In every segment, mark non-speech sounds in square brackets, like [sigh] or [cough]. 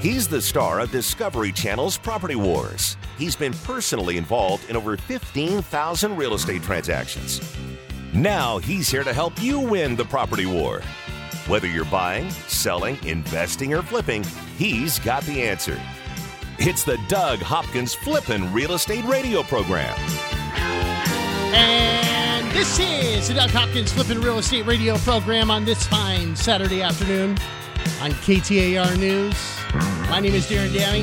He's the star of Discovery Channel's Property Wars. He's been personally involved in over 15,000 real estate transactions. Now he's here to help you win the property war. Whether you're buying, selling, investing, or flipping, he's got the answer. It's the Doug Hopkins Flippin' Real Estate Radio Program. And this is the Doug Hopkins Flippin' Real Estate Radio program on this fine Saturday afternoon on KTAR News. My name is Darren Downey.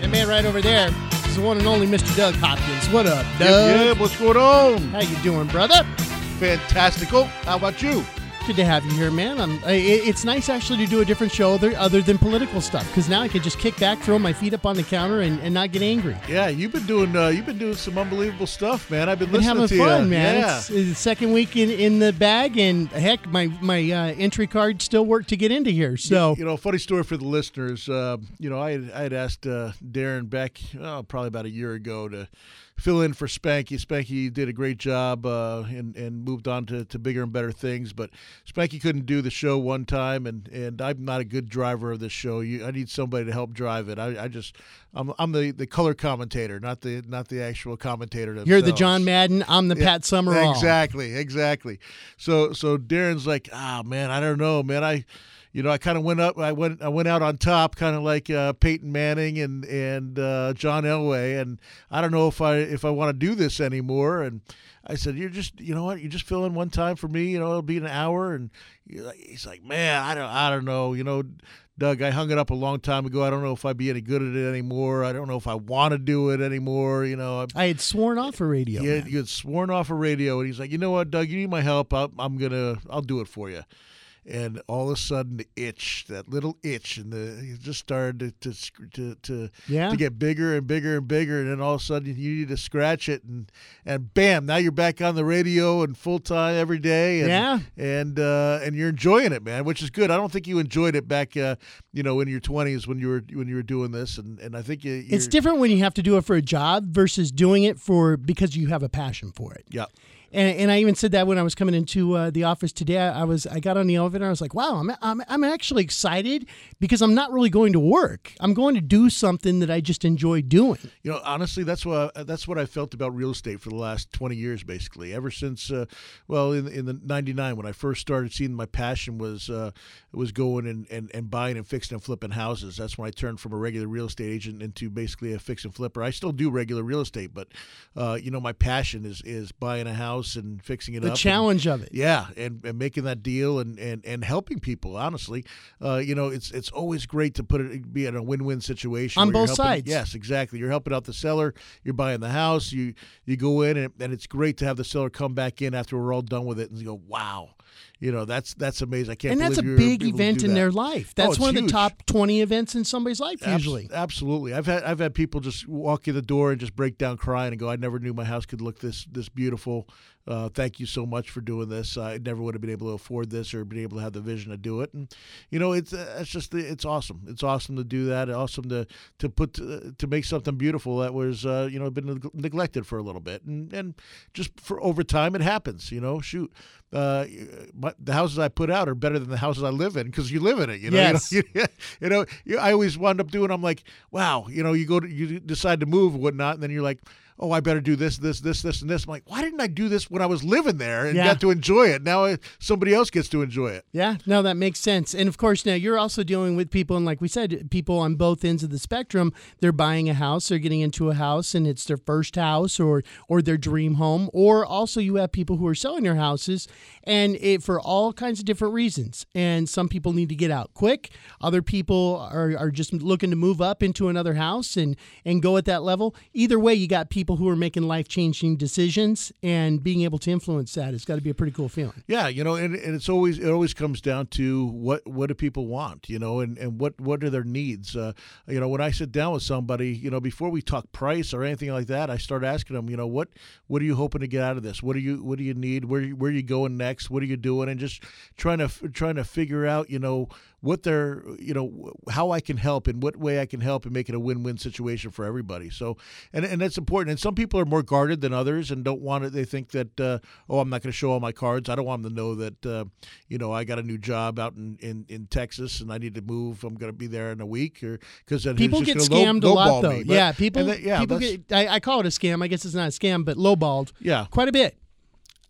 That man right over there is the one and only Mr. Doug Hopkins. What up, Doug? Yep, yep, what's going on? How you doing, brother? Fantastical. How about you? Good to have you here, man. I'm, I, it's nice actually to do a different show other, other than political stuff because now I can just kick back, throw my feet up on the counter, and, and not get angry. Yeah, you've been doing uh, you've been doing some unbelievable stuff, man. I've been, been listening having to fun, you. man. Yeah. It's, it's the second week in, in the bag, and heck, my my uh, entry card still worked to get into here. So you know, funny story for the listeners. Uh, you know, I had, I had asked uh, Darren Beck oh, probably about a year ago to fill in for Spanky. Spanky did a great job uh, and and moved on to, to bigger and better things. But Spanky couldn't do the show one time, and, and I'm not a good driver of this show. You, I need somebody to help drive it. I, I just I'm, I'm the, the color commentator, not the not the actual commentator. Themselves. You're the John Madden. I'm the Yeah, Pat Summerall. Exactly, exactly. So so Darren's like, ah man, I don't know, man. I you know, I kind of went up. I went. I went out on top, kind of like uh, Peyton Manning and and uh, John Elway. And I don't know if I if I want to do this anymore. And I said, "You're just, you know what? You just fill in one time for me. You know, it'll be an hour." And he's like, "Man, I don't, I don't know. You know, Doug, I hung it up a long time ago. I don't know if I'd be any good at it anymore. I don't know if I want to do it anymore. You know, I had sworn off a radio. had, man. had sworn off a radio, and he's like, "You know what, Doug? You need my help. I'll, I'm gonna, I'll do it for you." And all of a sudden, the itch, that little itch, and the it just started to to to to, Yeah. to get bigger and bigger and bigger, and then all of a sudden, you need to scratch it, and and bam, now you're back on the radio and full time every day, and, Yeah. and uh, and you're enjoying it, man, which is good. I don't think you enjoyed it back, uh, you know, in your 20s when you were when you were doing this, and and I think you, It's different when you have to do it for a job versus doing it for because you have a passion for it. Yeah. And, and I even said that when I was coming into uh, the office today. I was I got on the elevator. I was like, "Wow, I'm, I'm I'm actually excited because I'm not really going to work. I'm going to do something that I just enjoy doing." You know, honestly, that's what that's what I felt about real estate for the last twenty years, basically. Ever since, uh, well, in in the '99 when I first started seeing my passion was uh, was going and, and, and buying and fixing and flipping houses. That's when I turned from a regular real estate agent into basically a fix and flipper. I still do regular real estate, but uh, you know, my passion is is buying a house and fixing it The up. and- challenge of it. yeah, and, and making that deal and, and, and helping people. Honestly, uh, you know, it's it's always great to put it be in a win win situation On both helping- sides. Yes, exactly. You're helping out the seller. You're buying the house. You you go in and, and it's great to have the seller come back in after we're all done with it and go, wow, you know, that's that's amazing. I can't. And that's a big event in their life. Oh, That's it's one of the top 20 events in somebody's life Abs- usually. Absolutely. I've had I've had people just walk in the door and just break down crying and go, I never knew my house could look this this beautiful. Uh, thank you so much for doing this. I never would have been able to afford this or been able to have the vision to do it. And you know, it's uh, it's just it's awesome. It's awesome to do that. Awesome to to put uh, to make something beautiful that was uh, you know been neglected for a little bit and and just for over time it happens. You know, shoot. Uh, but the houses I put out are better than the houses I live in because you live in it. You know, Yes. [laughs] you know, you know, you, I always wound up doing. I'm like, wow, you know, you go to you decide to move or whatnot, and then you're like, oh, I better do this, this, this, this, and this. I'm like, why didn't I do this when I was living there and Yeah. got to enjoy it? Now I, somebody else gets to enjoy it. Yeah, no, that makes sense. And of course, now you're also dealing with people, and like we said, people on both ends of the spectrum. They're buying a house, they're getting into a house, and it's their first house or or their dream home. Or also, you have people who are selling their houses, and it for all kinds of different reasons. And some people need to get out quick. Other people are, are just looking to move up into another house and and go at that level. Either way, you got people who are making life changing decisions, and being able to influence that It's got to be a pretty cool feeling. Yeah, you know, and, and it's always it always comes down to what what do people want, you know, and, and what what are their needs. Uh, you know, when I sit down with somebody, you know, before we talk price or anything like that, I start asking them, you know, what what are you hoping to get out of this? What do you what do you need? Where where are you going next? What are you doing? And just trying to trying to figure out, you know, what they're you know how I can help and what way I can help and make it a win-win situation for everybody. So and and that's important. And some people are more guarded than others and don't want it. They think that uh, oh I'm not going to show all my cards. I don't want them to know that uh, you know I got a new job out in, in, in Texas and I need to move. I'm going to be there in a week or because then people get scammed low, a lot though. But- yeah, people. that- yeah, people get. I, I call it a scam. I guess it's not a scam, but lowballed. yeah. quite a bit.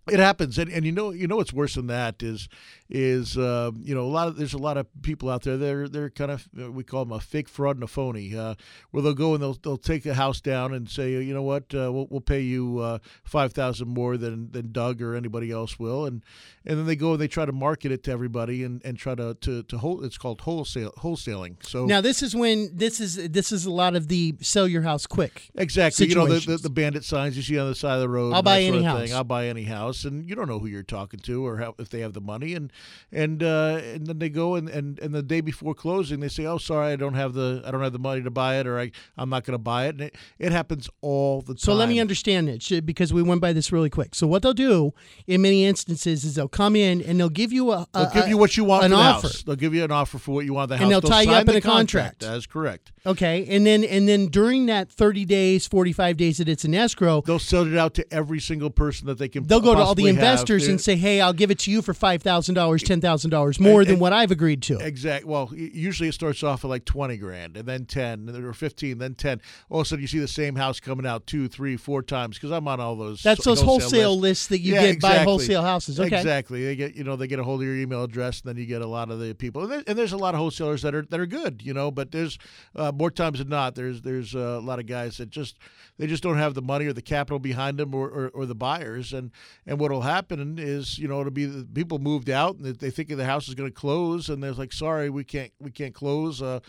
It happens, and, and you know you know what's worse than that is is uh, you know a lot of there's a lot of people out there they're they're kind of we call them a fake fraud and a phony uh, where they'll go and they'll they'll take a house down and say you know what uh, we'll, we'll pay you uh, five thousand more than than Doug or anybody else will and and then they go and they try to market it to everybody and, and try to to to hold it's called wholesale wholesaling so Now this is when this is this is a lot of the sell your house quick. Exactly. You know the, the, the bandit signs you see on the side of the road. I'll buy any house. I'll buy any house, and you don't know who you're talking to or how, if they have the money. And and uh, and then they go and, and, and the day before closing, they say, "Oh, sorry, I don't have the I don't have the money to buy it, or I I'm not going to buy it." And it, it happens all the time. So let me understand it because we went by this really quick. So what they'll do in many instances is they'll come in and they'll give you a, a They'll give you what you want an offer. house. They'll give you an offer for what you want the house. And they'll tie you up in the a contract. That is correct. Okay, and then and then during that thirty days, forty five days that it's in escrow, They'll sell it out to every single person that they can. they'll go to all the possibly have. investors and say, "Hey, I'll give it to you for five thousand dollars, ten thousand dollars more than and- what I've agreed to." Exact. Well, usually it starts off at like twenty grand, and then ten, or fifteen, then ten. All of a sudden, you see the same house coming out two, three, four times because I'm on all those. That's those wholesale lists. lists that you Yeah, get by wholesale houses. Okay, Exactly. They get you know they get a hold of your email address, and then you get a lot of the people. And, and there's a lot of wholesalers that are that are good, you know. But there's uh, more times than not, there's there's a lot of guys that just they just don't have the money or the capital behind them or, or, or the buyers. And and what'll happen is you know it'll be the people moved out and they- they think the house is going to close, and they're like, sorry, we can't we can't close. Uh,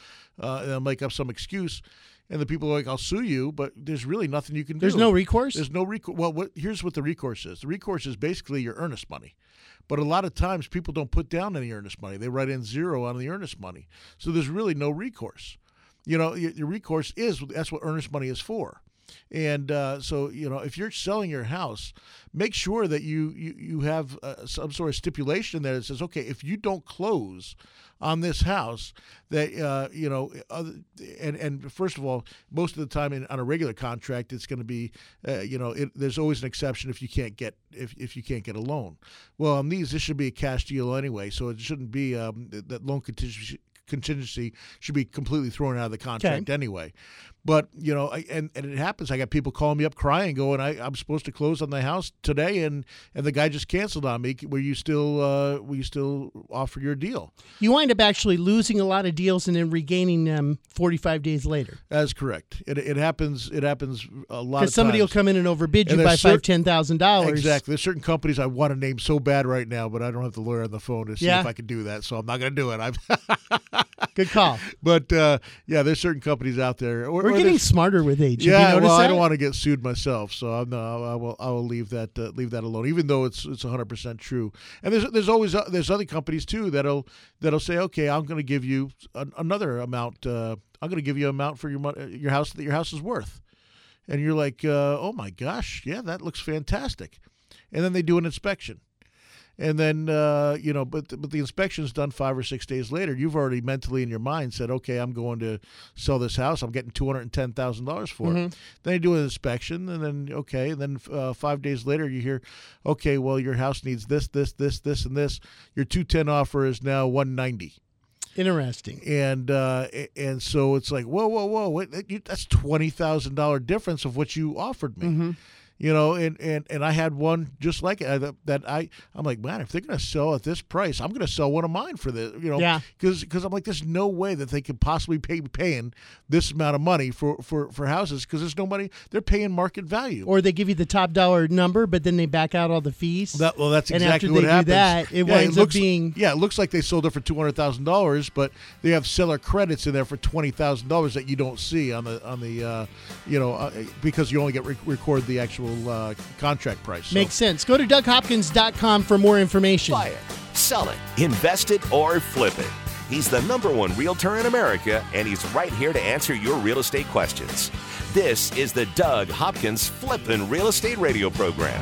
uh, and they'll make up some excuse. And the people are like, "I'll sue you," but there's really nothing you can do. there's no recourse. There's no recourse. Well, what, here's what the recourse is. The recourse is basically your earnest money. But a lot of times people don't put down any earnest money. They write in zero on the earnest money. So there's really no recourse. You know, your, recourse is that's what earnest money is for. And uh, so, you know, if you're selling your house, make sure that you you, you have uh, some sort of stipulation there that says, okay, if you don't close on this house, that uh, you know, other, and and first of all, most of the time in, on a regular contract, it's going to be, uh, you know, it, there's always an exception if you can't get if, if you can't get a loan. Well, on these, this should be a cash deal anyway, so it shouldn't be um, that loan contingency contingency should be completely thrown out of the contract anyway. But you know, I, and and it happens. I got people calling me up crying, going, I, "I'm supposed to close on the house today, and and the guy just canceled on me. Were you still uh, will you still offer your deal?" you wind up actually losing a lot of deals and then regaining them 45 days later That's correct. It, it happens. It happens a lot. because somebody will come in and overbid you by there's five ten thousand dollars Exactly. There's certain companies I want to name so bad right now, but I don't have the lawyer on the phone to see Yeah. if I can do that. So I'm not going to do it. I'm good call [laughs] but uh, yeah, there's certain companies out there. Or, we're or getting smarter with age Yeah, well, I don't want to get sued myself, so I'm no, I will. I will leave that uh, leave that alone, even though it's it's 100 percent true. And there's there's always uh, there's other companies too that'll that'll say, okay, I'm going to give you an, another amount. Uh, I'm going to give you an amount for your your house that your house is worth, and you're like, uh, oh my gosh, yeah, that looks fantastic. And then they do an inspection. And then uh, you know, but but the inspection's done five or six days later. You've already mentally in your mind said, okay, I'm going to sell this house. I'm getting two hundred and ten thousand dollars for it. Then you do an inspection, and then okay, and then uh, five days later you hear, okay, well your house needs this, this, this, this, and this. Your two ten offer is now one ninety interesting and uh, and so it's like whoa whoa whoa wait, that's twenty thousand dollar difference of what you offered me Mm-hmm. You know and, and and I had one just like it that I I'm like man if they're gonna sell at this price I'm gonna sell one of mine for this you know Yeah. because because I'm like there's no way that they could possibly pay paying this amount of money for for for houses because there's no money they're paying market value or they give you the top dollar number but then they back out all the fees That, well, that's And exactly after what they do happens. that, it winds up looks, being- yeah, it looks like they sold it for two hundred thousand dollars, but they have seller credits in there for twenty thousand dollars that you don't see on the on the uh, you know uh, because you only get re- record the actual uh, contract price. So- makes sense go to DougHopkins.com for more information Buy it, sell it, invest it, or flip it. He's the number one realtor in America, and he's right here to answer your real estate questions. This is the Doug Hopkins Flippin' Real Estate Radio Program.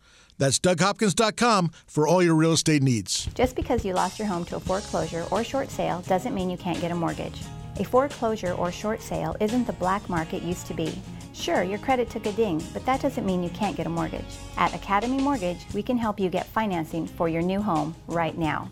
That's DougHopkins.com for all your real estate needs. Just because you lost your home to a foreclosure or short sale doesn't mean you can't get a mortgage. A foreclosure or short sale isn't the black market used to be. Sure, your credit took a ding, but that doesn't mean you can't get a mortgage. At Academy Mortgage, we can help you get financing for your new home right now.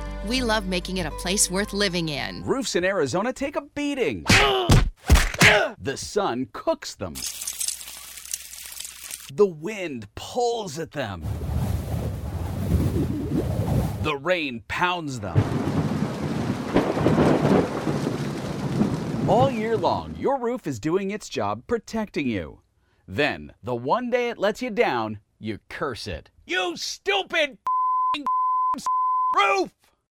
we love making it a place worth living in. Roofs in Arizona take a beating. [gasps] the sun cooks them. The wind pulls at them. The rain pounds them. All year long, your roof is doing its job protecting you. Then, the one day it lets you down, you curse it. You stupid [laughs] roof!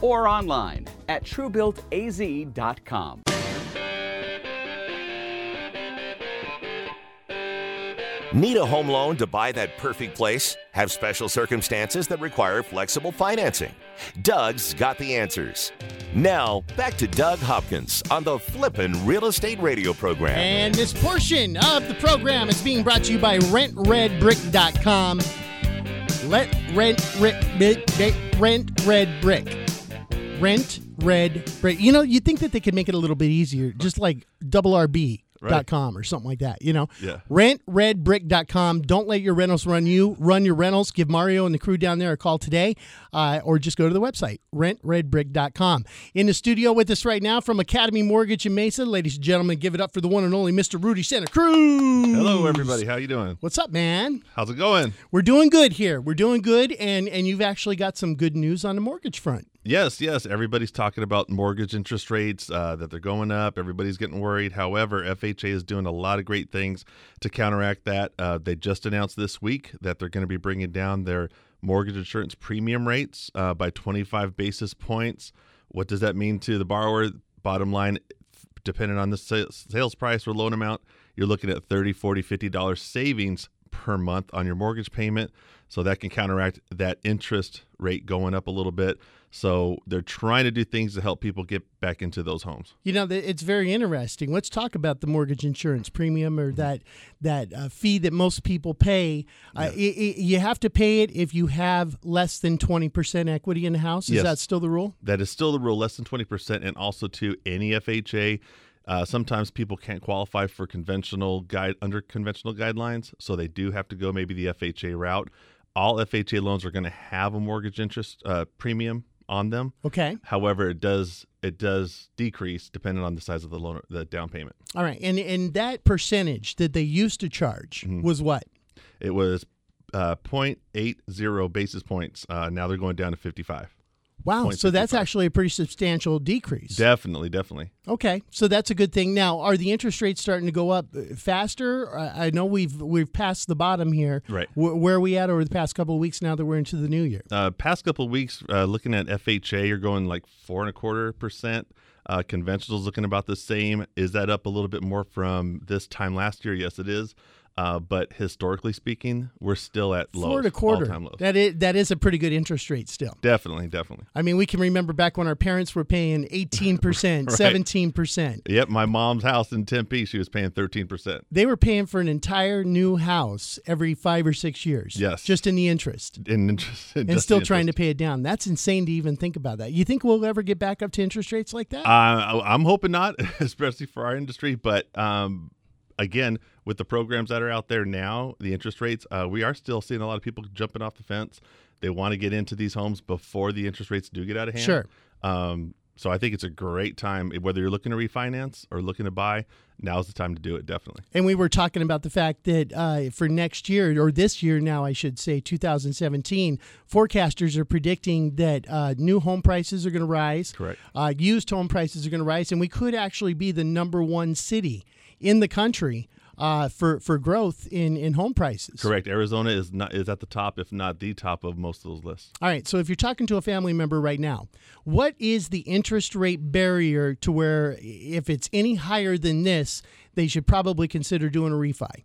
or online at truebuiltaz.com. Need a home loan to buy that perfect place? Have special circumstances that require flexible financing? Doug's got the answers. Now, back to Doug Hopkins on the Flippin' Real Estate Radio program. And this portion of the program is being brought to you by RentRedBrick.com. Let rent, rent, rent red brick. Rent red brick. You know, you think that they could make it a little bit easier, just like double RB. Dot com or something like that, you know. Yeah. Rentredbrick.com. Don't let your rentals run you. Run your rentals. Give Mario and the crew down there a call today, uh, or just go to the website rentredbrick.com. In the studio with us right now from Academy Mortgage in Mesa, ladies and gentlemen, give it up for the one and only Mr. Rudy Santa Cruz. Hello, everybody. How you doing? What's up, man? How's it going? We're doing good here. We're doing good, and and you've actually got some good news on the mortgage front. Yes, yes. Everybody's talking about mortgage interest rates, uh, that they're going up. Everybody's getting worried. However, FHA is doing a lot of great things to counteract that. Uh, they just announced this week that they're going to be bringing down their mortgage insurance premium rates uh, by 25 basis points. What does that mean to the borrower? Bottom line, depending on the sales price or loan amount, you're looking at 30 40 $50 savings per month on your mortgage payment. So that can counteract that interest rate going up a little bit. So they're trying to do things to help people get back into those homes. You know, it's very interesting. Let's talk about the mortgage insurance premium or that that uh, fee that most people pay. Uh, it, it, you have to pay it if you have less than twenty percent equity in the house. Is yes. that still the rule? That is still the rule. Less than twenty percent, and also to any FHA uh, sometimes people can't qualify for conventional guide under conventional guidelines, so they do have to go maybe the FHA route. All FHA loans are going to have a mortgage interest uh, premium on them. Okay. However, it does it does decrease depending on the size of the loan, the down payment. All right, and and that percentage that they used to charge mm-hmm. was what? It was uh, 0.80 basis points. Uh, now they're going down to 55. Wow. So that's actually a pretty substantial decrease. Definitely, definitely. Okay. So that's a good thing. Now, are the interest rates starting to go up uh, faster? I know we've we've passed the bottom here. Right. where are we at over the past couple of weeks now that we're into the new year? Uh, past couple of weeks, uh, looking at FHA, you're going like four and a quarter percent. Uh, conventionals looking about the same. Is that up a little bit more from this time last year? Yes, it is. Uh, but historically speaking, we're still at low. Four a quarter. Lows. That is that is a pretty good interest rate still. Definitely, definitely. I mean, we can remember back when our parents were paying eighteen [laughs] percent, seventeen percent. Yep, my mom's house in Tempe, she was paying thirteen percent. They were paying for an entire new house every five or six years. Yes, just in the interest. In interest, [laughs] and still trying to pay it down. That's insane to even think about that. You think we'll ever get back up to interest rates like that? Uh, I'm hoping not, [laughs] especially for our industry. But um, again, with the programs that are out there now, the interest rates, uh, we are still seeing a lot of people jumping off the fence. They want to get into these homes before the interest rates do get out of hand. Sure. Um, so I think it's a great time, whether you're looking to refinance or looking to buy. Now's the time to do it, definitely. And we were talking about the fact that uh, for next year, or this year now, I should say, 2017, forecasters are predicting that uh, new home prices are going to rise. Correct. Uh, used home prices are going to rise, and we could actually be the number one city in the country uh, for for growth in in home prices. Correct. Arizona is not is at the top, if not the top of most of those lists. All right. So if you're talking to a family member right now, what is the interest rate barrier to where if it's any higher than this, they should probably consider doing a refi?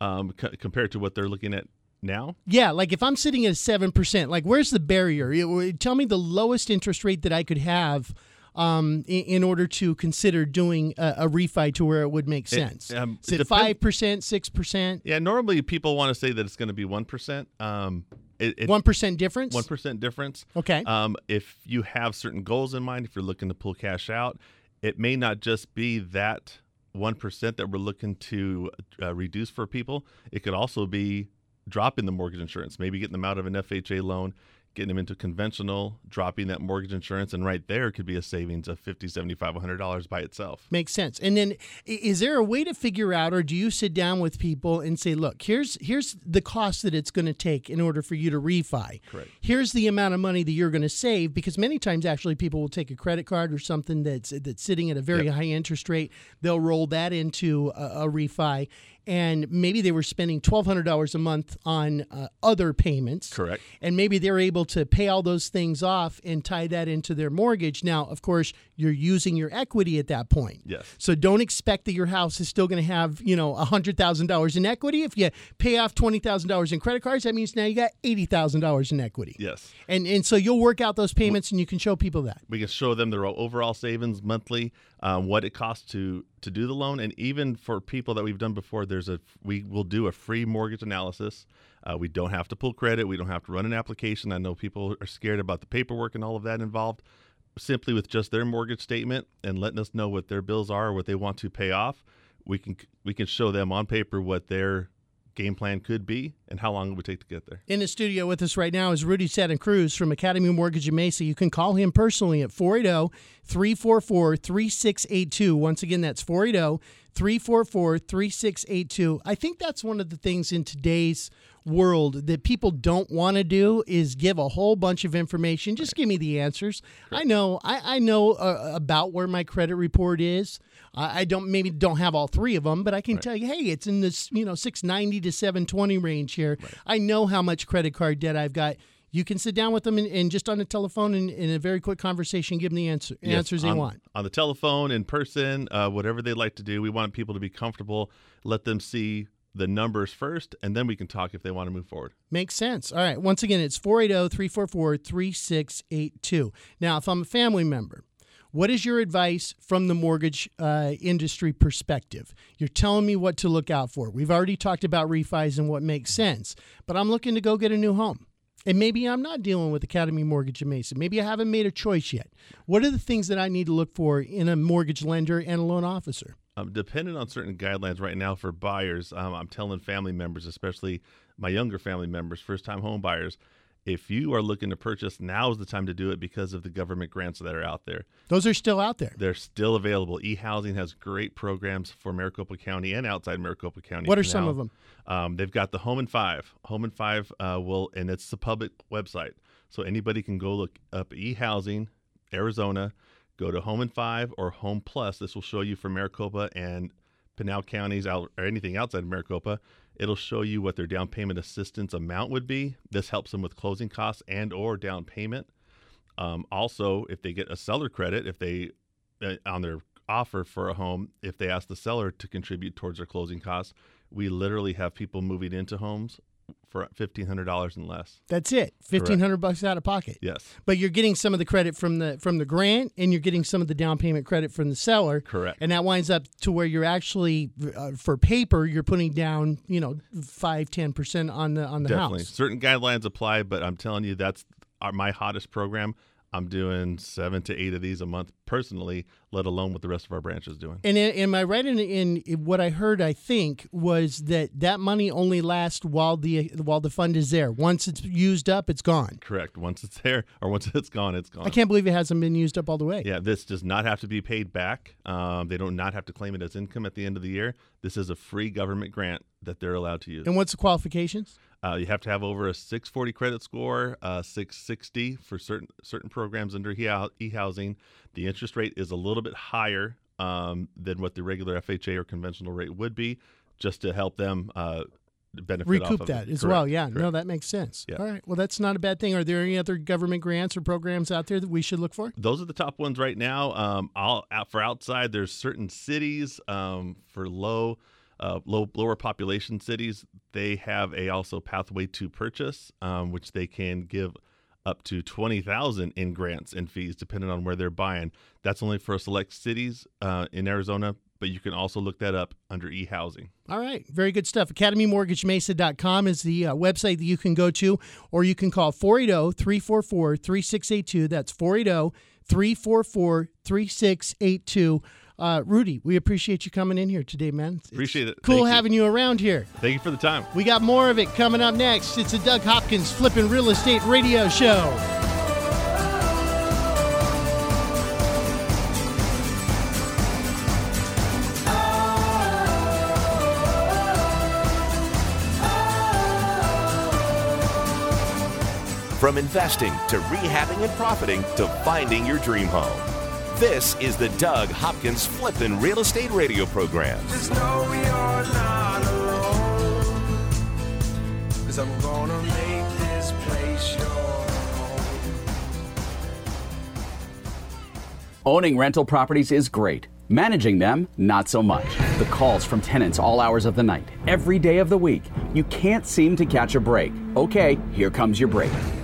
Um, c- compared to what they're looking at now? Yeah, like if I'm sitting at seven percent, like where's the barrier? Tell me the lowest interest rate that I could have um, in, in, order to consider doing a, a, refi to where it would make sense? It, um, Is it five percent, six percent? Yeah, normally people want to say that it's going to be one percent. Um, one percent difference. One percent difference. Okay. Um, if you have certain goals in mind, if you're looking to pull cash out, it may not just be that one percent that we're looking to uh, reduce for people. It could also be dropping the mortgage insurance, maybe getting them out of an FHA loan getting them into conventional, dropping that mortgage insurance, and right there could be a savings of fifty, seventy-five, hundred dollars by itself. Makes sense. And then, is there a way to figure out, or do you sit down with people and say, "Look, here's here's the cost that it's going to take in order for you to refi. Correct. Here's the amount of money that you're going to save." Because many times, actually, people will take a credit card or something that's that's sitting at a very yep. high interest rate. They'll roll that into a, a refi, and maybe they were spending $1,200 a month on uh, other payments. Correct. And maybe they're able to pay all those things off and tie that into their mortgage. Now, of course, you're using your equity at that point. Yes. So don't expect that your house is still going to have, you know, $100,000 in equity. If you pay off $20,000 in credit cards, that means now you got $80,000 in equity. Yes. And and so you'll work out those payments and you can show people that. We can show them their overall savings monthly, um, what it costs to to do the loan, and even for people that we've done before, there's a we will do a free mortgage analysis. Uh, we don't have to pull credit. We don't have to run an application. I know people are scared about the paperwork and all of that involved. Simply with just their mortgage statement and letting us know what their bills are, what they want to pay off, we can we can show them on paper what their game plan could be and how long it would take to get there. In the studio with us right now is Rudy Santa Cruz from Academy Mortgage in Mesa. You can call him personally at 480 344 3682. Once again, that's 480 344 3682. I think that's one of the things in today's world that people don't want to do is give a whole bunch of information. Just give me the answers. I know I, I know uh, about where my credit report is. I, I don't maybe don't have all three of them, but I can tell you, hey, it's in this you know 690 to 720 range here. I know how much credit card debt I've got. You can sit down with them and, and just on the telephone and in a very quick conversation, give them the answer, Yes, answers they on, want. on the telephone, in person, uh, whatever they like to do. We want people to be comfortable. Let them see the numbers first, and then we can talk if they want to move forward. Makes sense. All right. Once again, it's 480 344 3682. Now, if I'm a family member, what is your advice from the mortgage uh, industry perspective? You're telling me what to look out for. We've already talked about refis and what makes sense, but I'm looking to go get a new home. And maybe I'm not dealing with Academy Mortgage and Mesa. Maybe I haven't made a choice yet. What are the things that I need to look for in a mortgage lender and a loan officer? Um, depending on certain guidelines right now for buyers, um, I'm telling family members, especially my younger family members, first time home buyers, if you are looking to purchase, now is the time to do it because of the government grants that are out there. Those are still out there. They're still available. E-housing has great programs for Maricopa County and outside Maricopa County. What are some of them? Um, they've got the Home in Five. Home in Five uh, will, and it's the public website, so anybody can go look up e-housing, Arizona, go to Home in Five or Home Plus. This will show you for Maricopa and Pinal counties out or anything outside of Maricopa. It'll show you what their down payment assistance amount would be. This helps them with closing costs and or down payment. Um, also, if they get a seller credit, if they uh, on their offer for a home, if they ask the seller to contribute towards their closing costs, we literally have people moving into homes for fifteen hundred dollars and less. That's it. Fifteen hundred bucks out of pocket. Yes, But you're getting some of the credit from the from the grant, and you're getting some of the down payment credit from the seller. Correct. And that winds up to where you're actually, uh, for paper, you're putting down, you know, five, ten percent on the on the definitely. house. Certain guidelines apply, but I'm telling you, that's our, my hottest program. I'm doing seven to eight of these a month personally, let alone what the rest of our branch is doing. And am I right in, in what I heard? I think was that that money only lasts while the while the fund is there. Once it's used up, it's gone. Correct. Once it's there or once it's gone, it's gone. I can't believe it hasn't been used up all the way. Yeah, this does not have to be paid back. Um, they do not have to claim it as income at the end of the year. This is a free government grant that they're allowed to use. And what's the qualifications? Uh, you have to have over a 640 credit score, uh, 660 for certain certain programs under e housing. The interest rate is a little bit higher um, than what the regular FHA or conventional rate would be, just to help them uh, benefit recoup of that it. as Correct, well. Yeah, no, that makes sense. Yeah. All right, well, that's not a bad thing. Are there any other government grants or programs out there that we should look for? those are the top ones right now. Um, all out for outside, there's certain cities um, for low, uh, low, lower population cities. They have a also pathway to purchase, um, which they can give up to twenty thousand in grants and fees, depending on where they're buying. That's only for select cities uh, in Arizona, but you can also look that up under e-housing. All right, very good stuff. AcademyMortgageMesa.com is the uh, website that you can go to, or you can call 480 344 3682. That's 480 344 3682. Uh, Rudy, we appreciate you coming in here today, man. It's Appreciate it. Cool Thank you. having you around here. Thank you for the time. We got more of it coming up next. It's a Doug Hopkins Flipping Real Estate Radio Show. From investing to rehabbing and profiting to finding your dream home. This is the Doug Hopkins Flippin' Real Estate Radio Program. Just know you're not alone. Cause I'm gonna make this place your home. Owning rental properties is great. Managing them, not so much. The calls from tenants all hours of the night, every day of the week. You can't seem to catch a break. Okay, here comes your break.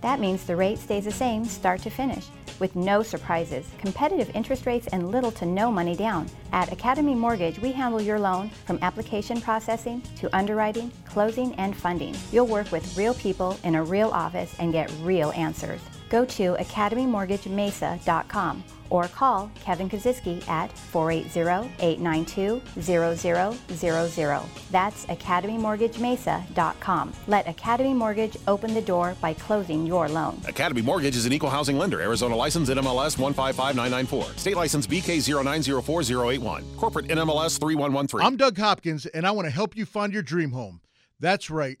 That means the rate stays the same start to finish with no surprises, competitive interest rates, and little to no money down. At Academy Mortgage, we handle your loan from application processing to underwriting, closing, and funding. You'll work with real people in a real office and get real answers. Go to academymortgagemesa.com or call Kevin Kaziski at 480-892-0000. That's academymortgagemesa.com. Let Academy Mortgage open the door by closing your loan. Academy Mortgage is an equal housing lender. Arizona license NMLS 155994. State license BK0904081. Corporate NMLS 3113. I'm Doug Hopkins, and I want to help you find your dream home. That's right.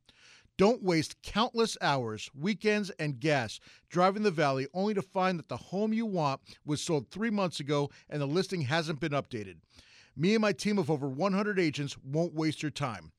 Don't waste countless hours, weekends, and gas driving the valley only to find that the home you want was sold three months ago and the listing hasn't been updated. Me and my team of over 100 agents won't waste your time.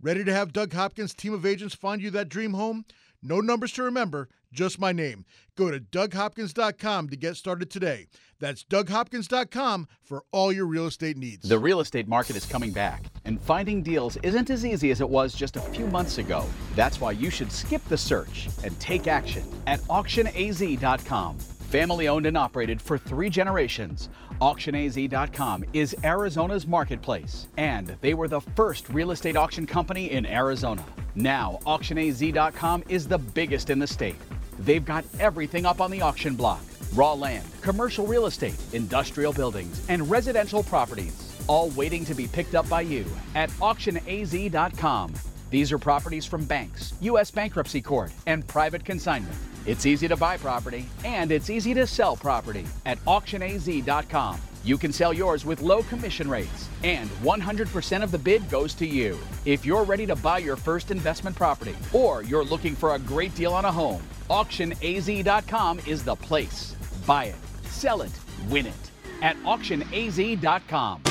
Ready to have Doug Hopkins' team of agents find you that dream home? No numbers to remember, just my name. Go to DougHopkins.com to get started today. That's DougHopkins.com for all your real estate needs. The real estate market is coming back, and finding deals isn't as easy as it was just a few months ago. That's why you should skip the search and take action at AuctionAZ.com. Family owned and operated for three generations, AuctionAZ.com is Arizona's marketplace, and they were the first real estate auction company in Arizona. Now, AuctionAZ.com is the biggest in the state. They've got everything up on the auction block raw land, commercial real estate, industrial buildings, and residential properties, all waiting to be picked up by you at AuctionAZ.com. These are properties from banks, U.S. bankruptcy court, and private consignment. It's easy to buy property and it's easy to sell property at auctionaz.com. You can sell yours with low commission rates and 100% of the bid goes to you. If you're ready to buy your first investment property or you're looking for a great deal on a home, auctionaz.com is the place. Buy it, sell it, win it at auctionaz.com.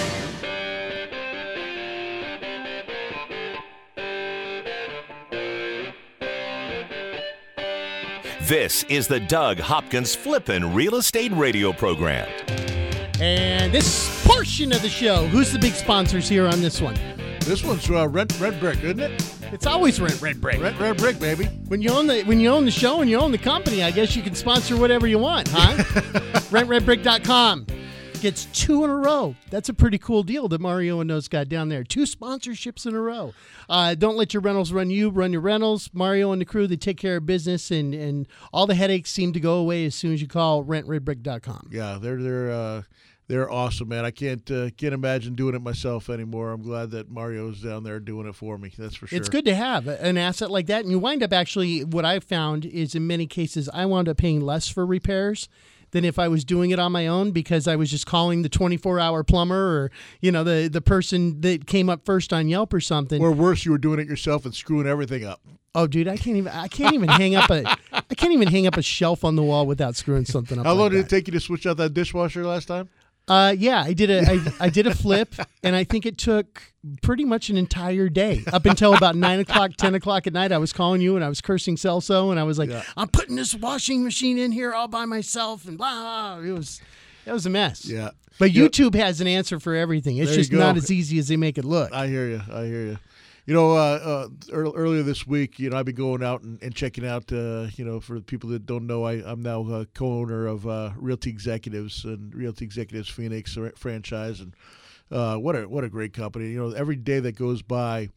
This is the Doug Hopkins Flippin' Real Estate Radio Program. And this portion of the show, who's the big sponsors here on this one? This one's uh, Red, Red Brick, isn't it? It's always Rent Red Brick. Red, Red Brick, baby. When you own the when you own the show and you own the company, I guess you can sponsor whatever you want, huh? [laughs] RentRedBrick.com gets two in a row. That's a pretty cool deal that Mario and those got down there. Two sponsorships in a row. Uh, don't let your rentals run you. Run your rentals. Mario and the crew they take care of business, and and all the headaches seem to go away as soon as you call RentRedBrick.com. Yeah, they're they're uh, they're awesome, man. I can't uh, can't imagine doing it myself anymore. I'm glad that Mario's down there doing it for me. That's for sure. It's good to have an asset like that, and you wind up actually. What I've found is, in many cases, I wound up paying less for repairs than if I was doing it on my own because I was just calling the 24 hour plumber or you know the the person that came up first on Yelp or something. Or worse, you were doing it yourself and screwing everything up. Oh, dude, I can't even I can't even hang up a I can't even hang up a shelf on the wall without screwing something up. How like long did that. it take you to switch out that dishwasher last time? Uh, yeah, I did a I, I did a flip, and I think it took pretty much an entire day up until about nine o'clock, ten o'clock at night. I was calling you and I was cursing Celso, and I was like, Yeah. "I'm putting this washing machine in here all by myself," and blah. It was it was a mess. Yeah. But. YouTube has an answer for everything. It's There just not as easy as they make it look. I hear you. I hear you. You know, uh, uh, ear- earlier this week, you know, I've been going out and, and checking out. Uh, you know, for people that don't know, I, I'm now a co-owner of uh, Realty Executives and Realty Executives Phoenix fr- franchise, and uh, what a what a great company. You know, every day that goes by.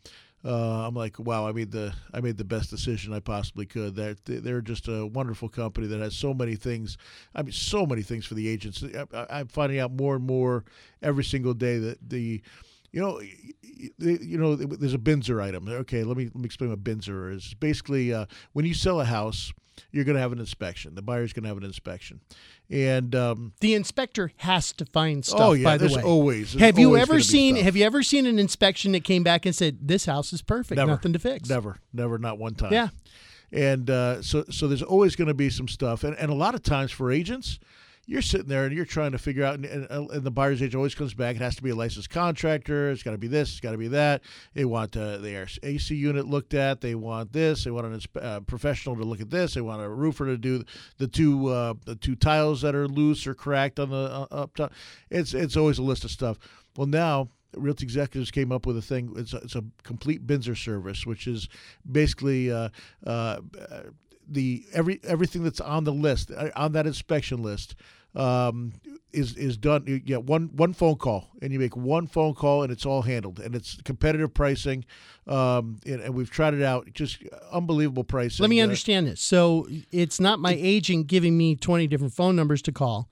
Uh, I'm like, wow! I made the I made the best decision I possibly could. They're they're just a wonderful company that has so many things. I mean, so many things for the agents. I- I'm finding out more and more every single day that the you know, you know, there's a BINSR item. Okay, let me let me explain what BINSR is. Basically, uh, when you sell a house, you're going to have an inspection. The buyer's going to have an inspection, and um, The inspector has to find stuff. Oh, yeah, by the there's way, always- there's have you always ever seen? Have you ever seen an inspection that came back and said this house is perfect, never, nothing to fix? Never, never, not one time. Yeah. and uh, so so there's always going to be some stuff, and and a lot of times for agents. You're sitting there and you're trying to figure out, and, and, and the buyer's agent always comes back. It has to be a licensed contractor. It's got to be this. It's got to be that. They want uh, their AC unit looked at. They want this. They want an inspe- uh, professional to look at this. They want a roofer to do the two uh, the two tiles that are loose or cracked on the uh, up top. It's it's always a list of stuff. Well, now Realty Executives came up with a thing. It's a, it's a complete BINSR service, which is basically uh, uh, the every everything that's on the list uh, on that inspection list um, is is done. You get one one phone call, and you make one phone call, and it's all handled, and it's competitive pricing. Um, and, and we've tried it out, just unbelievable pricing. Let me Uh, understand this. So it's not my agent giving me 20 different phone numbers to call.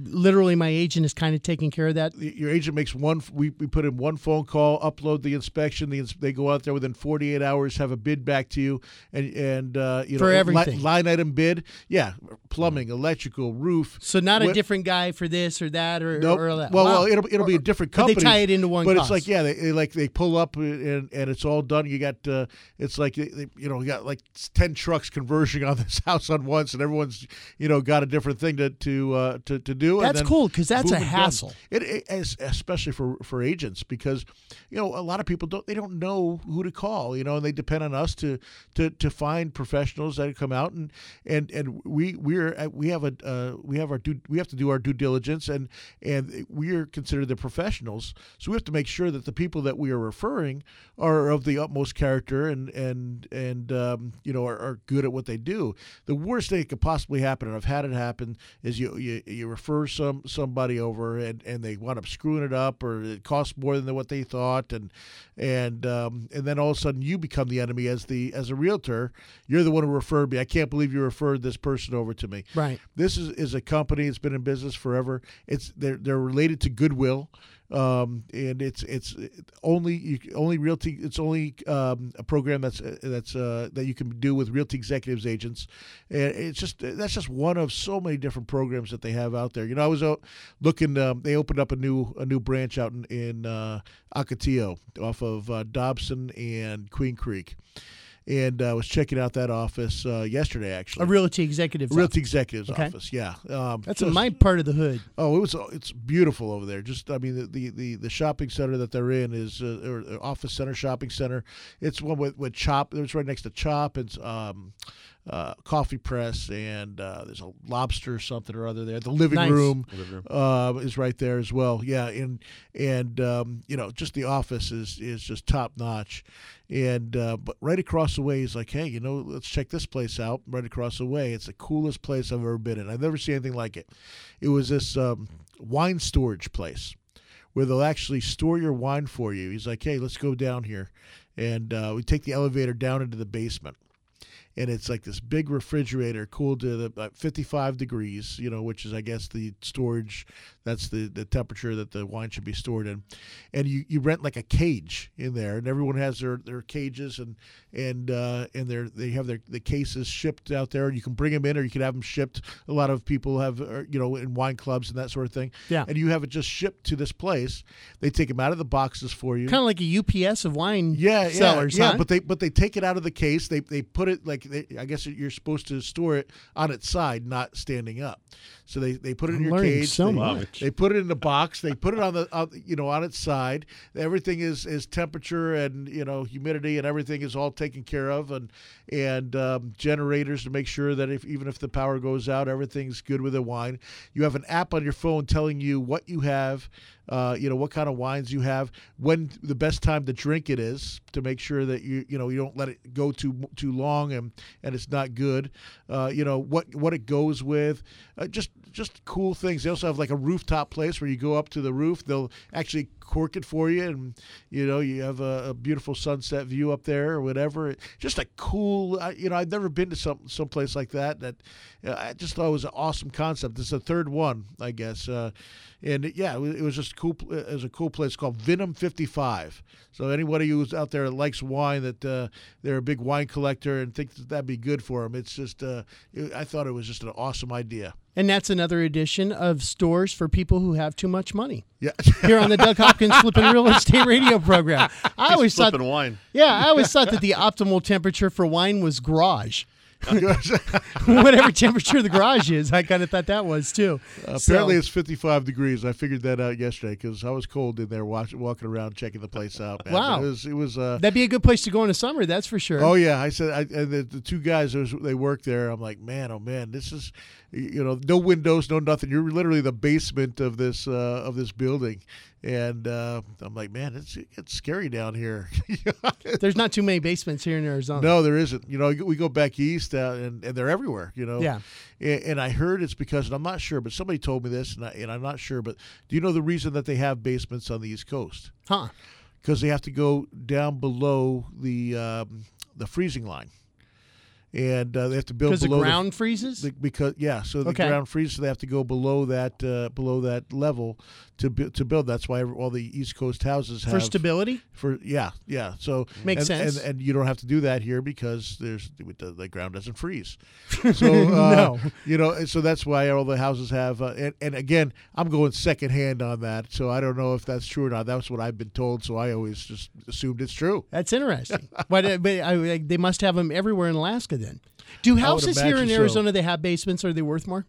Literally, my agent is kind of taking care of that. your agent makes one. We, we put in one phone call, upload the inspection. The they go out there within 48 hours, have a bid back to you, and and uh, you For know li- everything. line item bid. Yeah, plumbing, electrical, roof. So not a different guy for this or that or, Nope. or that. Well, Wow. well, it'll it'll be a different But they tie it into one But cost. it's like yeah, they, they like they pull up and and it's all done. You got uh, it's like they, they- you know you got like ten trucks converging on [laughs] this house on once, and everyone's you know got a different thing to to uh, to, to do. And That's cool, 'cause that's a hassle. It, it especially for for agents because you know a lot of people don't they don't know who to call. You know, and they depend on us to to to find professionals that come out and and and we we're uh, we have a uh, we have our due, we have to do our due diligence and and we are considered the professionals. So we have to make sure that the people that we are referring are of the utmost character and and and um, you know are, are good at what they do. The worst thing that could possibly happen, and I've had it happen, is you you, you refer some somebody over and, and they wind up screwing it up or it costs more than what they thought and and um, and then all of a sudden you become the enemy as the as a realtor. You're the one who referred me. I can't believe you referred this person over to me. Right. This is, is a company that's been in business forever. It's they're they're related to Goodwill, um, and it's it's only you only realty. It's only um, a program that's that's uh, that you can do with Realty Executives agents, and it's just that's just one of so many different programs that they have out there. You know, I was out looking. Um, they opened up a new a new branch out in in uh, off of uh, Dobson and Queen Creek. And I uh, was checking out that office uh, yesterday, actually. a realty executive. Realty executives Okay. office, yeah. Um, That's in my part of the hood. Oh, it was. It's beautiful over there. Just, I mean, the the, the, the shopping center that they're in is uh, or uh, office center, shopping center. It's one with, with Chop. It's right next to Chop. It's um, uh, coffee press, and uh, there's a lobster or something or other there. The living Nice. room, Living room. Uh, is right there as well. Yeah, and and um, you know, just the office is is just top notch. And uh, but right across the way, he's like, hey, you know, let's check this place out. Right across the way, it's the coolest place I've ever been in. I've never seen anything like it. It was this um, wine storage place where they'll actually store your wine for you. He's like, hey, let's go down here, and uh, we take the elevator down into the basement and it's like this big refrigerator cooled to the, uh, 55 degrees you know which is i guess the storage that's the, the temperature that the wine should be stored in and you, you rent like a cage in there and everyone has their, their cages and and uh, and they're, they have their the cases shipped out there and you can bring them in or you can have them shipped a lot of people have uh, you know in wine clubs and that sort of thing Yeah. and you have it just shipped to this place they take them out of the boxes for you Kind of like a UPS of wine yeah, sellers, yeah, yeah. huh? But they but they take it out of the case. They they put it like they, I guess you're supposed to store it on its side, not standing up. So they, they put it in I'm your cage. so they, much. They put it in the box. They put it on the on, you know on its side. Everything is is temperature and you know humidity and everything is all taken care of and and um, generators to make sure that if even if the power goes out, everything's good with the wine. You have an app on your phone telling you what you have uh, you know what kind of wines you have, when the best time to drink it is, to make sure that you you know you don't let it go too too long and and it's not good. Uh, you know what what it goes with, uh, just just cool things. They also have like a rooftop place where you go up to the roof. They'll actually cork it for you, and you know you have a, a beautiful sunset view up there or whatever. Just a cool. You know I've never been to some some place like that. That uh, I just thought was an awesome concept. This is the third one, I guess. Uh, and yeah, it was, just cool. It was a cool place called Vinum 55. So anybody who's out there that likes wine, that uh, they're a big wine collector and thinks that that'd be good for them, it's just. Uh, it, I thought it was just an awesome idea. And that's another edition of stores for people who have too much money. Yeah. Here on the Doug Hopkins [laughs] Flipping Real Estate Radio program. I always thought, wine. yeah, I always thought that the optimal temperature for wine was garage. [laughs] Whatever temperature the garage is, I kind of thought that was too. Apparently, So- it's 55 degrees. I figured that out yesterday because I was cold in there watch, walking around checking the place out. Man. Wow. But it was. It was uh, that'd be a good place to go in the summer. That's for sure. Oh yeah, I said I, and the, the two guys those, they work there. I'm like, man, oh man, this is, you know, no windows, no nothing. You're literally the basement of this uh, of this building, and uh, I'm like, man, it's it's scary down here. [laughs] There's not too many basements here in Arizona. no, there isn't. You know, we go back east uh, and and they're everywhere. You know. Yeah. And, and I heard it's because, and I'm not sure, but somebody told me this, and, I, and I'm not sure, but do you know the reason that they have basements on the East Coast? Huh. because they have to go down below the um, the freezing line, and uh, they have to build Because the ground freezes? the- because yeah, so the Okay. ground freezes. So they have to go below that uh, below that level to bu- to build. That's why all the East Coast houses have For stability? For yeah, yeah. So Makes and, sense. and, and you don't have to do that here because there's the, the ground doesn't freeze. [laughs] So uh, No. you know, so that's why all the houses have. Uh, and, and again, I'm going second hand on that, so I don't know if that's true or not. That's what I've been told, so I always just assumed it's true. That's interesting. but uh, but I, they must have them everywhere in Alaska then. Do houses here in imagine so. Arizona they have basements? Are they worth more?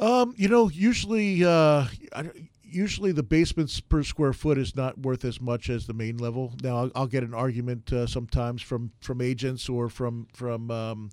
Um, you know, usually, uh, usually the basements per square foot is not worth as much as the main level. Now, I'll, I'll get an argument uh, sometimes from from agents or from from um,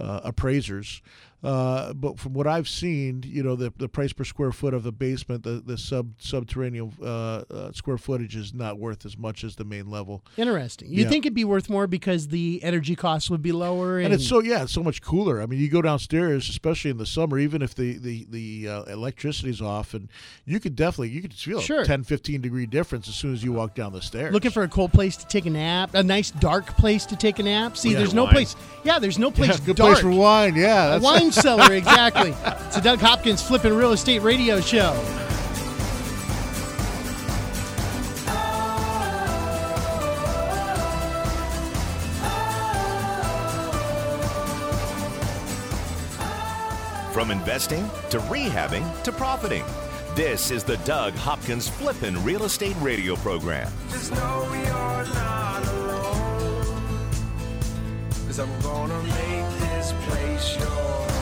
uh, appraisers. Uh, but from what I've seen, you know, the, the price per square foot of the basement, the, the sub subterranean uh, uh, square footage is not worth as much as the main level. Interesting. You Yeah. think it'd be worth more because the energy costs would be lower, and, And it's so yeah, it's so much cooler. I mean, you go downstairs, especially in the summer, even if the the the uh, electricity's off, and you could definitely you could feel Sure. a 10, 15 degree difference as soon as you walk down the stairs. looking for a cold place to take a nap, a nice dark place to take a nap. See, Yeah, there's no wine. place. Yeah, there's no place yeah, good dark. place for wine. Yeah, A that's wine cellar, exactly. It's a Doug Hopkins flipping real estate radio show. From investing to rehabbing to profiting. This is the Doug Hopkins Flippin' Real Estate Radio program. Just know you're not alone. Cause I'm gonna make this place your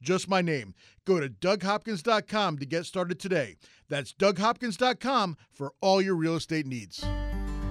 just my name. Go to DougHopkins.com to get started today. That's DougHopkins.com for all your real estate needs.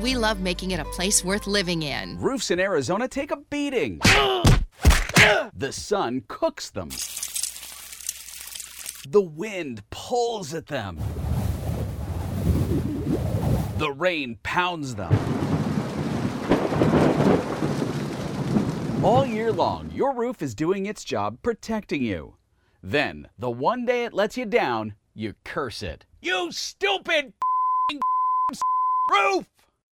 we love making it a place worth living in. Roofs in Arizona take a beating. the sun cooks them. The wind pulls at them. The rain pounds them. All year long, your roof is doing its job protecting you. Then, the one day it lets you down, you curse it. You stupid [laughs] roof!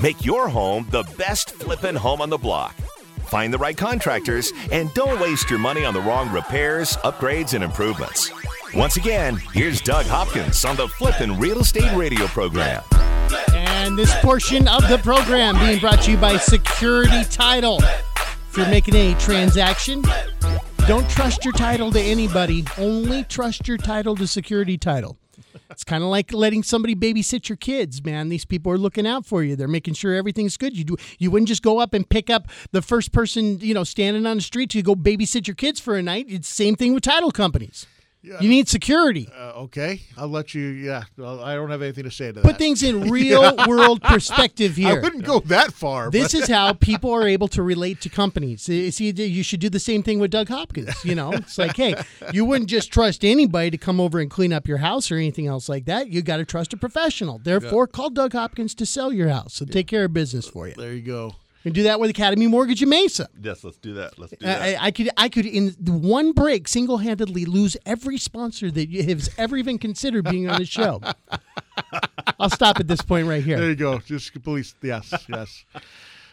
Make your home the best flippin' home on the block. Find the right contractors and don't waste your money on the wrong repairs, upgrades, and improvements. Once again, here's Doug Hopkins on the Flippin' Real Estate Radio program. And this portion of the program being brought to you by Security Title. If you're making a transaction, don't trust your title to anybody. Only trust your title to Security Title. It's kind of like letting somebody babysit your kids, man. These people are looking out for you. They're making sure everything's good. You do you wouldn't just go up and pick up the first person, you know, standing on the street to go babysit your kids for a night. It's the same thing with title companies. You need security. Uh, okay, I'll let you. Yeah, well, I don't have anything to say to that. Put things in [laughs] real world perspective [laughs] here. I wouldn't go that far. This but- is [laughs] how people are able to relate to companies. See, you should do the same thing with Doug Hopkins. You know, it's like, hey, you wouldn't just trust anybody to come over and clean up your house or anything else like that. You got to trust a professional. Therefore, call Doug Hopkins to sell your house. So take care of business for you. There you go. And do that with Academy Mortgage in Mesa. Yes, let's do that. Let's do I, that. I- I could, I could, in one break, single-handedly lose every sponsor that you has ever even considered being on the show. [laughs] I'll stop at this point right here. There you go. Just please, Yes, yes.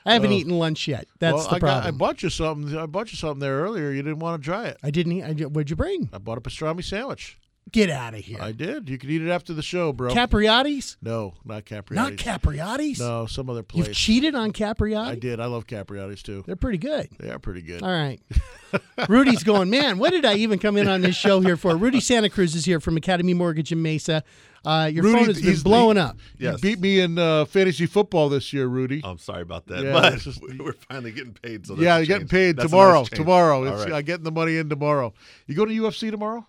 I haven't Oh. eaten lunch yet. That's well, the I, got, I bought you something. I bought you something there earlier. You didn't want to try it. I didn't eat. I, what'd you bring? I bought a pastrami sandwich. Get out of here. I did. You can eat it after the show, bro. Capriotti's? no, not Capriotti's. Not Capriotti's? No, some other place. You've cheated on Capriotti? I did. I love Capriotti's too. They're pretty good. They are pretty good. All right. [laughs] Rudy's going, man, what did I even come in on this show here for? Rudy Santa Cruz is here from Academy Mortgage in Mesa. Uh, your Rudy, phone has been he's- blowing he- up. Yes. You beat me in uh, fantasy football this year, Rudy. I'm sorry about that, Yeah, but just- [laughs] we're finally getting paid. So yeah, you're getting paid That's tomorrow. nice tomorrow. All It's, right. I'm getting the money in tomorrow. You go to UFC tomorrow?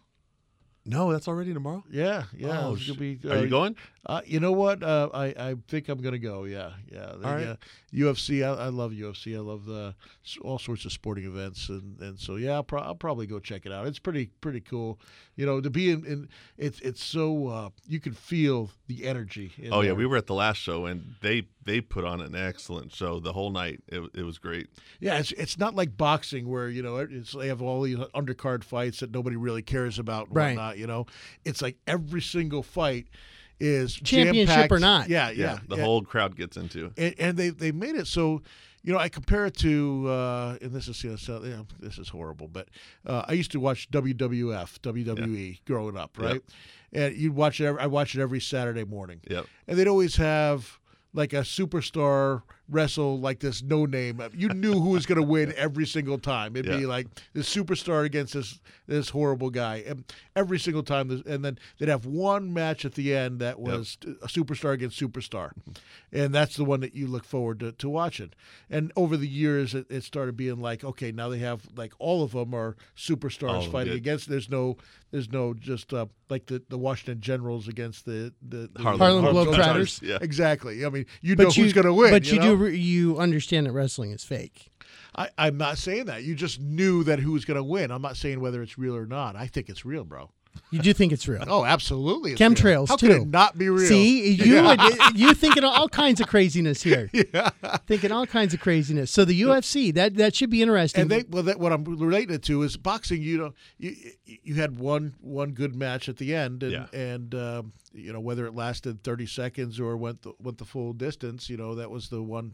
No, that's already tomorrow. Yeah, yeah. Oh, it's sh- gonna be, Are you uh, going? Uh, you know what? Uh, I I think I'm gonna go. Yeah, yeah. The, right. uh, UFC. I, I love UFC. I love the all sorts of sporting events, and, and so yeah, I'll, pro- I'll probably go check it out. It's pretty pretty cool. You know, to be in, in it's it's so uh, you can feel the energy. in Oh yeah, there. we were at the last show and they they put on an excellent show the whole night. It, it was great. Yeah, it's it's not like boxing where you know it's, they have all these undercard fights that nobody really cares about and Right. whatnot. You know, it's like every single fight is Championship or not. Yeah, yeah, the yeah. whole crowd gets into. it. and, and they they made it so you know I compare it to uh, and this is you know, so, you this is horrible, but uh, I used to watch WWF WWE E growing up, right? And you'd watch it. Every, I watch it every Saturday morning, Yep. and they'd always have like a superstar wrestle like this no name. You knew who was going [laughs] to win every single time. It'd be like this superstar against this this horrible guy, and every single time. this- And then they'd have one match at the end that was a superstar against superstar, and that's the one that you look forward to, to watching. And over the years, it, it started being like, okay, now they have like all of them are superstars All fighting against. There's no, there's no just uh, like the, the Washington Generals against the the, the Harlem Harlem Globetrotters. Globetrotters. Yeah. Exactly. I mean, you But know who's going to win. But you, know? do you understand that wrestling is fake. I, I'm not saying that. You just knew that who was going to win. I'm not saying whether it's real or not. I think it's real, bro. You do think it's real. Oh, absolutely. It's real. Chemtrails How too. could it not be real? See, you would, you thinking all kinds of craziness here. [laughs] Yeah. Thinking all kinds of craziness. So the UFC that that should be interesting. And they well, that, what I'm relating it to is boxing. You know, you you had one one good match at the end, and Yeah. and um, you know whether it lasted 30 seconds or went the, went the full distance. You know that was the one.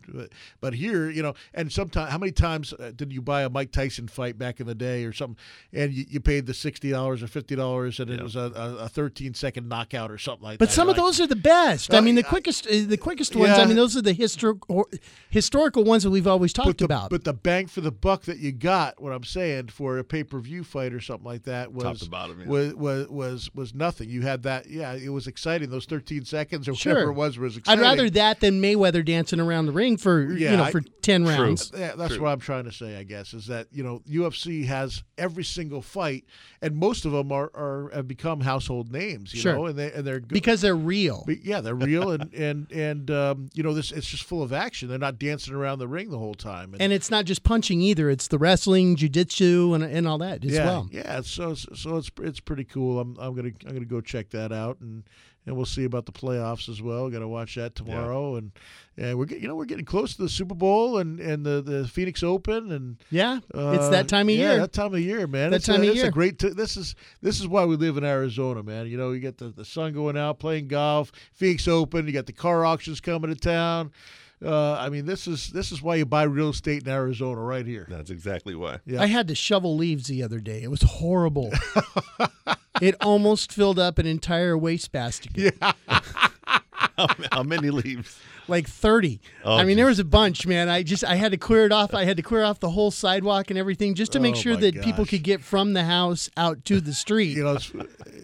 But here, you know, and sometimes how many times uh, did you buy a Mike Tyson fight back in the day or something, and you, you paid the sixty dollars or fifty dollars, and it was a, a, a 13 second knockout or something like but that. But some of Like, those are the best. I mean, the quickest, uh, the quickest ones. I mean, those are the historical historical ones that we've always talked but the, about. But the bang for the buck that you got, what I'm saying, for a pay per view fight or something like that was Top to bottom, yeah. was, was was was nothing. You had that, yeah, it was exciting. Those 13 seconds or Sure. whatever it was was exciting. I'd rather that than Mayweather dancing around the ring for Yeah, you know I- for ten True. rounds. Yeah, that's True. what I'm trying to say. I guess is that you know UFC has every single fight, and most of them are, are have become household names. You Sure. know, and they and they're good. Because they're real. But yeah, they're real, and [laughs] and and um, you know this. It's just full of action. They're not dancing around the ring the whole time. And it's not just punching either; it's the wrestling, jujitsu, and and all that as yeah, well. Yeah, so so it's it's pretty cool. I'm I'm gonna I'm gonna go check that out, and and we'll see about the playoffs as well. Got to watch that tomorrow, and and we're get, you know we're getting close to the Super Bowl and and the the Phoenix Open, and Yeah, it's uh, that time of year. yeah, year. that time of year, man. That it's time a, of it's year. a great. T- this is this is why we live in Arizona, man. You know, you get the, the sun going out, playing golf, Phoenix Open. You got the car auctions coming to town. Uh, I mean, this is this is why you buy real estate in Arizona, right here. That's exactly why. Yeah. I had to shovel leaves the other day. It was horrible. [laughs] it almost filled up an entire wastebasket. Yeah. [laughs] How, how many leaves? Like 30. Oh, I mean, there was a bunch, man. I just I had to clear it off. I had to clear off the whole sidewalk and everything just to make Oh, sure my that people gosh. could get from the house out to the [laughs] street. you know, it's,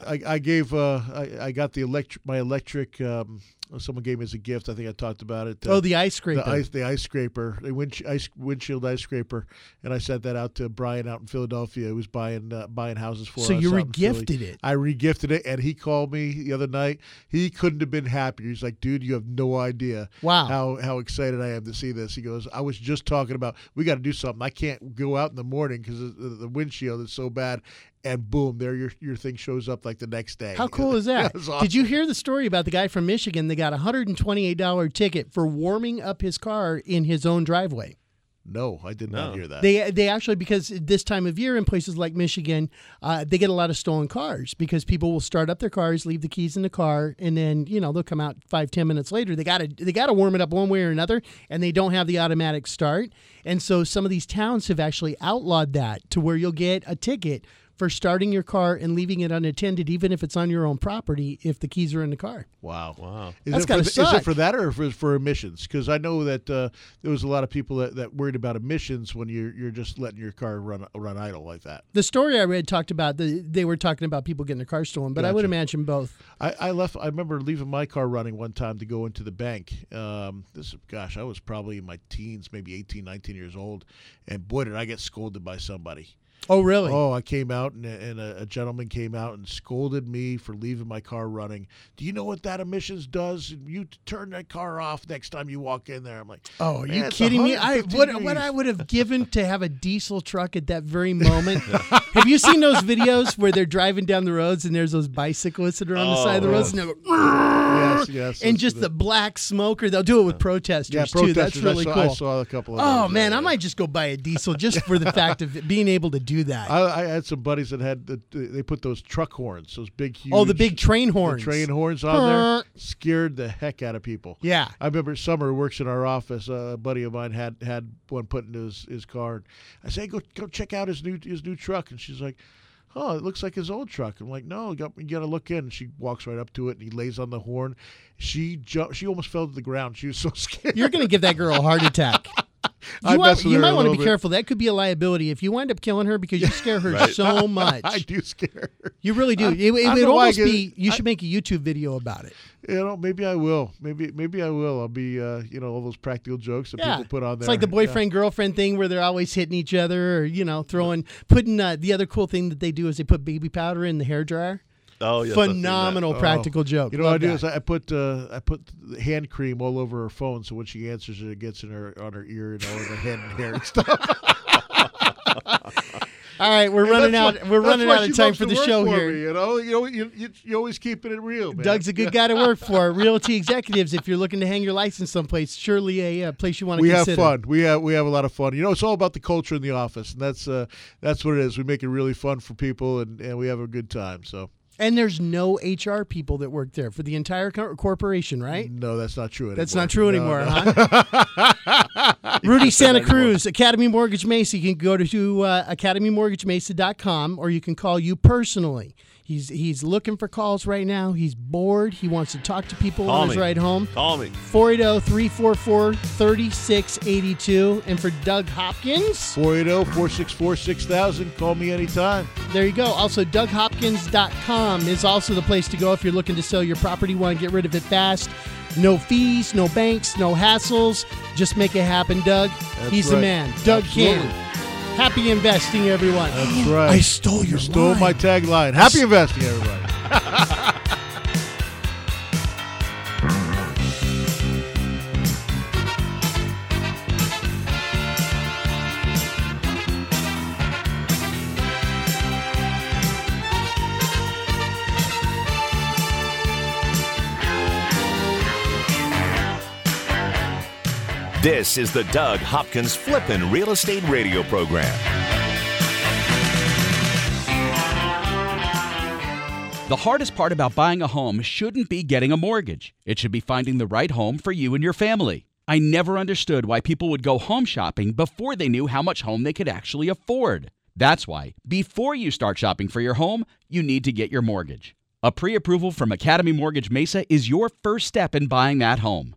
I, I gave uh, I, I got the electric my electric. Um, someone gave me as a gift. I think I talked about it. uh, oh, the ice scraper. the ice the ice scraper, the wind, ice, windshield ice scraper, and I sent that out to Brian out in Philadelphia. who was buying uh, buying houses for So us. So you out in Philly. regifted it. I regifted it, and he called me the other night. He couldn't have been happier. He's like, "Dude, you have no idea Wow. how how excited I am to see this." He goes, "I was just talking about we got to do something. I can't go out in the morning because the, the windshield is so bad." And boom, there your your thing shows up like the next day. How [laughs] cool is that? It was Did you hear the story about the guy from Michigan that got a $128 ticket for warming up his car in his own driveway? No, I did not No. hear that. They they actually because this time of year in places like Michigan, uh, they get a lot of stolen cars because people will start up their cars, leave the keys in the car, and then you know they'll come out five ten minutes later. They got to they got to warm it up one way or another, and they don't have the automatic start. And so some of these towns have actually outlawed that to where you'll get a ticket for starting your car and leaving it unattended, even if it's on your own property, if the keys are in the car. Wow. Wow. Is That's it for gotta th- Is it for that or for, for emissions? Because I know that uh, there was a lot of people that, that worried about emissions when you're you're just letting your car run run idle like that. The story I read talked about the, they were talking about people getting their car stolen, but I would imagine both. I, I left. I remember leaving my car running one time to go into the bank. Um, this, gosh, I was probably in my teens, maybe 18, 19 years old, and boy, did I get scolded by somebody. Oh, really? Oh, I came out and, and a, a gentleman came out and scolded me for leaving my car running. Do you know what that emissions does? You turn that car off next time you walk in there. I'm like, Oh, are you kidding me? I 150 what what. I would have [laughs] given to have a diesel truck at that very moment. have you seen those videos where they're driving down the roads and there's those bicyclists that are on the side of the Oh, roads and they go, Yes, [laughs] yes. and just the- the black smoke, or they'll do it with protesters yeah, too. That's really I saw, cool. I saw a couple of Oh those, man, yeah, I might just go buy a diesel just for the fact of being able to do that. I, I had some buddies that had the, they put those truck horns, those big, huge. oh, the big train the horns. train horns on there scared the heck out of people. Yeah. I remember Summer works in our office. Uh, a buddy of mine had had one put into his, his car. And I say, go go check out his new his new truck. And she's like, Oh, it looks like his old truck. I'm like, No, you got you got to look in. And she walks right up to it and he lays on the horn. She ju- she almost fell to the ground. She was so [laughs] scared. You're to give that girl a heart attack. You, you might want to be bit. careful. That could be a liability if you wind up killing her because you scare her Right. so [laughs] much. I do scare her. You really do. I- it it I don't would know why I almost be. You I- should make a YouTube video about it. You know, maybe I will. Maybe maybe I will. I'll be uh, you know all those practical jokes that Yeah, people put on there. it's like the Yeah. boyfriend girlfriend thing where they're always hitting each other, or you know, throwing, putting. Uh, the other cool thing that they do is they put baby powder in the hair dryer. Oh, yes, I've seen that. Phenomenal Oh. practical joke. You know what I do that. is I I put uh, I put hand cream all over her phone, so when she answers it, it gets in her on her ear and all in her head and hair and stuff. [laughs] All right, we're running out. why- we're running out of time for the show for here. me, you know, you know, you, you, you always keeping it real, man. Doug's a good guy to [laughs] work for. Realty Executives. If you're looking to hang your license someplace, surely a uh, place you want to we have fun. We have we have a lot of fun. You know, it's all about the culture in the office, and that's uh, that's what it is. We make it really fun for people, and, and we have a good time. So And there's no HR people that work there for the entire co- corporation, right? no, that's not true anymore. That's not true No, anymore, no. huh? [laughs] Rudy Santa Cruz, Academy Mortgage Mesa. You can go to uh, academymortgagemesa.com or you can call you personally. He's he's looking for calls right now. He's bored. He wants to talk to people Call on his ride home. Call me. 480 344 3682. And for Doug Hopkins, 480-464-6000. Call me anytime. there you go. Also, DougHopkins.com is also the place to go if you're looking to sell your property, want to get rid of it fast. No fees, no banks, no hassles. Just make it happen, Doug. That's He's the man. Doug Absolutely. Can. Happy investing, everyone. That's right. I stole your You stole line. my tagline. Happy investing, everybody. [laughs] This is the Doug Hopkins Flippin' Real Estate Radio Program. The hardest part about buying a home shouldn't be getting a mortgage. It should be finding the right home for you and your family. I never understood why people would go home shopping before they knew how much home they could actually afford. That's why, before you start shopping for your home, you need to get your mortgage. A pre approval from Academy Mortgage Mesa is your first step in buying that home.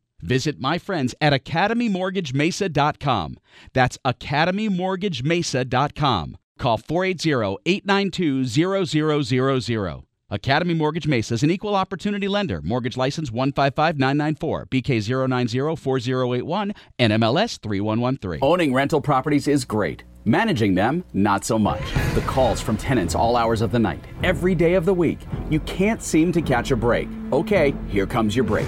Visit my friends at academymortgagemesa.com. That's academymortgagemesa.com. Call 480-892-0000. Academy Mortgage Mesa is an equal opportunity lender. Mortgage license 155994, BK 0904081, NMLS 3113. Owning rental properties is great. Managing them, not so much. The calls from tenants all hours of the night, every day of the week. You can't seem to catch a break. Okay, here comes your break.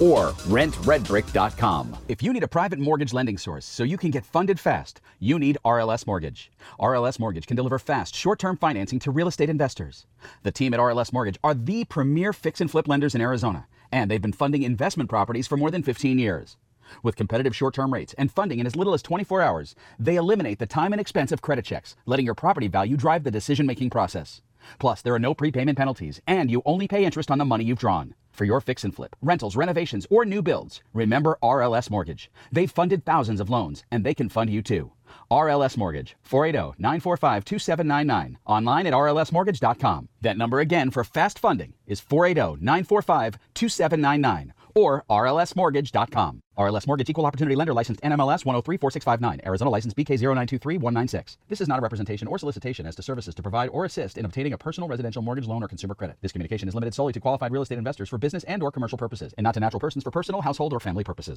or rentredbrick.com. If you need a private mortgage lending source so you can get funded fast, you need RLS Mortgage. RLS Mortgage can deliver fast, short term financing to real estate investors. The team at RLS Mortgage are the premier fix and flip lenders in Arizona, and they've been funding investment properties for more than 15 years. With competitive short term rates and funding in as little as 24 hours, they eliminate the time and expense of credit checks, letting your property value drive the decision making process. Plus, there are no prepayment penalties, and you only pay interest on the money you've drawn. For your fix and flip, rentals, renovations, or new builds, remember RLS Mortgage. They've funded thousands of loans, and they can fund you too. RLS Mortgage, 480 945 2799. Online at rlsmortgage.com. That number again for fast funding is 480 945 2799 or rlsmortgage.com. RLS Mortgage Equal Opportunity Lender licensed NMLS 1034659, Arizona license BK0923196. This is not a representation or solicitation as to services to provide or assist in obtaining a personal residential mortgage loan or consumer credit. This communication is limited solely to qualified real estate investors for business and or commercial purposes and not to natural persons for personal, household, or family purposes.